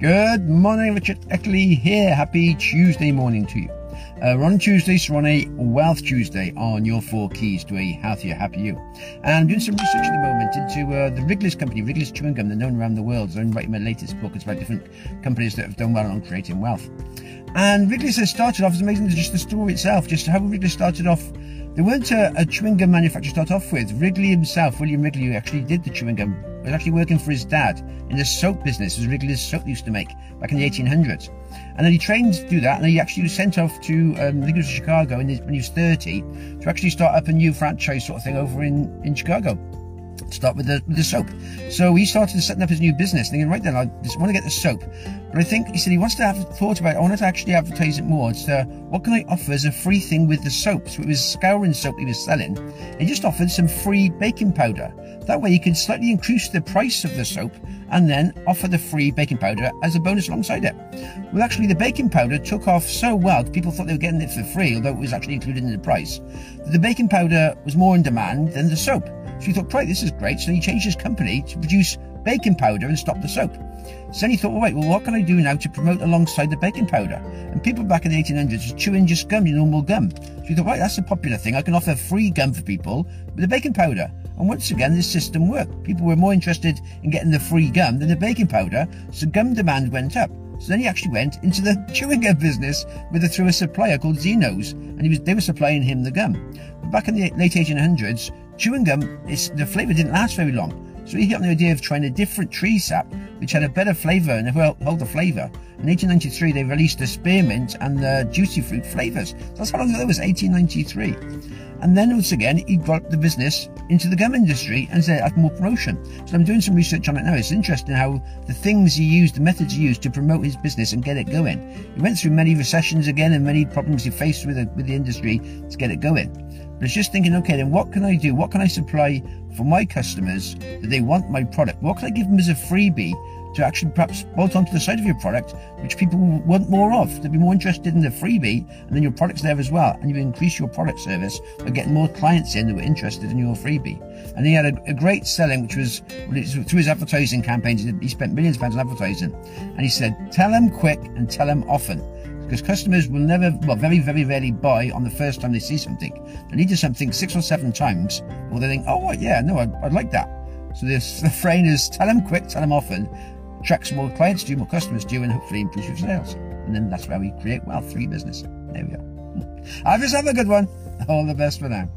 Good morning, Richard Eckley here. Happy Tuesday morning to you. Uh, we're on Tuesday, so we're on a Wealth Tuesday on your four keys to a healthier, happy you. And I'm doing some research at the moment into uh, the Wrigley's company, Wrigley's Chewing Gum. They're known around the world. So I'm writing my latest book. It's about different companies that have done well on creating wealth. And Wrigley's has started off, it's amazing just the story itself, just how Wrigley started off they weren't a, a, chewing gum manufacturer to start off with. Wrigley himself, William Wrigley, who actually did the chewing gum, was actually working for his dad in the soap business, as Wrigley's soap used to make back in the 1800s. And then he trained to do that, and he actually was sent off to, um, I think it was Chicago when he was 30, to actually start up a new franchise sort of thing over in, in Chicago start with the the soap. So he started setting up his new business, thinking, right then, I just want to get the soap. But I think he said he wants to have thought about. It. I want to actually advertise it more. Uh, what can I offer as a free thing with the soap? So it was scouring soap he was selling. He just offered some free baking powder. That way he could slightly increase the price of the soap and then offer the free baking powder as a bonus alongside it. Well, actually, the baking powder took off so well, people thought they were getting it for free, although it was actually included in the price. The baking powder was more in demand than the soap. So he thought, great, this is great. So he changed his company to produce baking powder and stop the soap. So then he thought, well, wait, well, what can I do now to promote alongside the baking powder? And people back in the 1800s were chewing just gum, your normal gum. So he thought, right, that's a popular thing. I can offer free gum for people with the baking powder. And once again, this system worked. People were more interested in getting the free gum than the baking powder, so gum demand went up. So then he actually went into the chewing gum business with a, through a supplier called Zeno's, and he was they were supplying him the gum. But back in the late 1800s, chewing gum, the flavour didn't last very long. So he got the idea of trying a different tree sap, which had a better flavour and held the flavour. In 1893, they released the spearmint and the juicy fruit flavours. So that's how long ago that was, 1893. And then once again, he brought the business into the gum industry and said, I have more promotion. So I'm doing some research on it now. It's interesting how the things he used, the methods he used to promote his business and get it going. He went through many recessions again and many problems he faced with the, with the industry to get it going. But it's just thinking, okay, then what can I do? What can I supply for my customers that they want my product? What can I give them as a freebie to actually perhaps bolt onto the side of your product, which people want more of? They'd be more interested in the freebie, and then your product's there as well, and you increase your product service by getting more clients in that were interested in your freebie. And he had a, a great selling, which was through his advertising campaigns. He spent millions of pounds on advertising, and he said, "Tell them quick and tell them often." Because customers will never, well, very, very rarely buy on the first time they see something. They need to something six or seven times, or they think, oh, yeah, no, I'd, I'd like that. So this, the frame is tell them quick, tell them often, attracts more clients you, more customers to you, and hopefully improves your sales. And then that's where we create wealth through business. There we go. I'll just have a good one. All the best for now.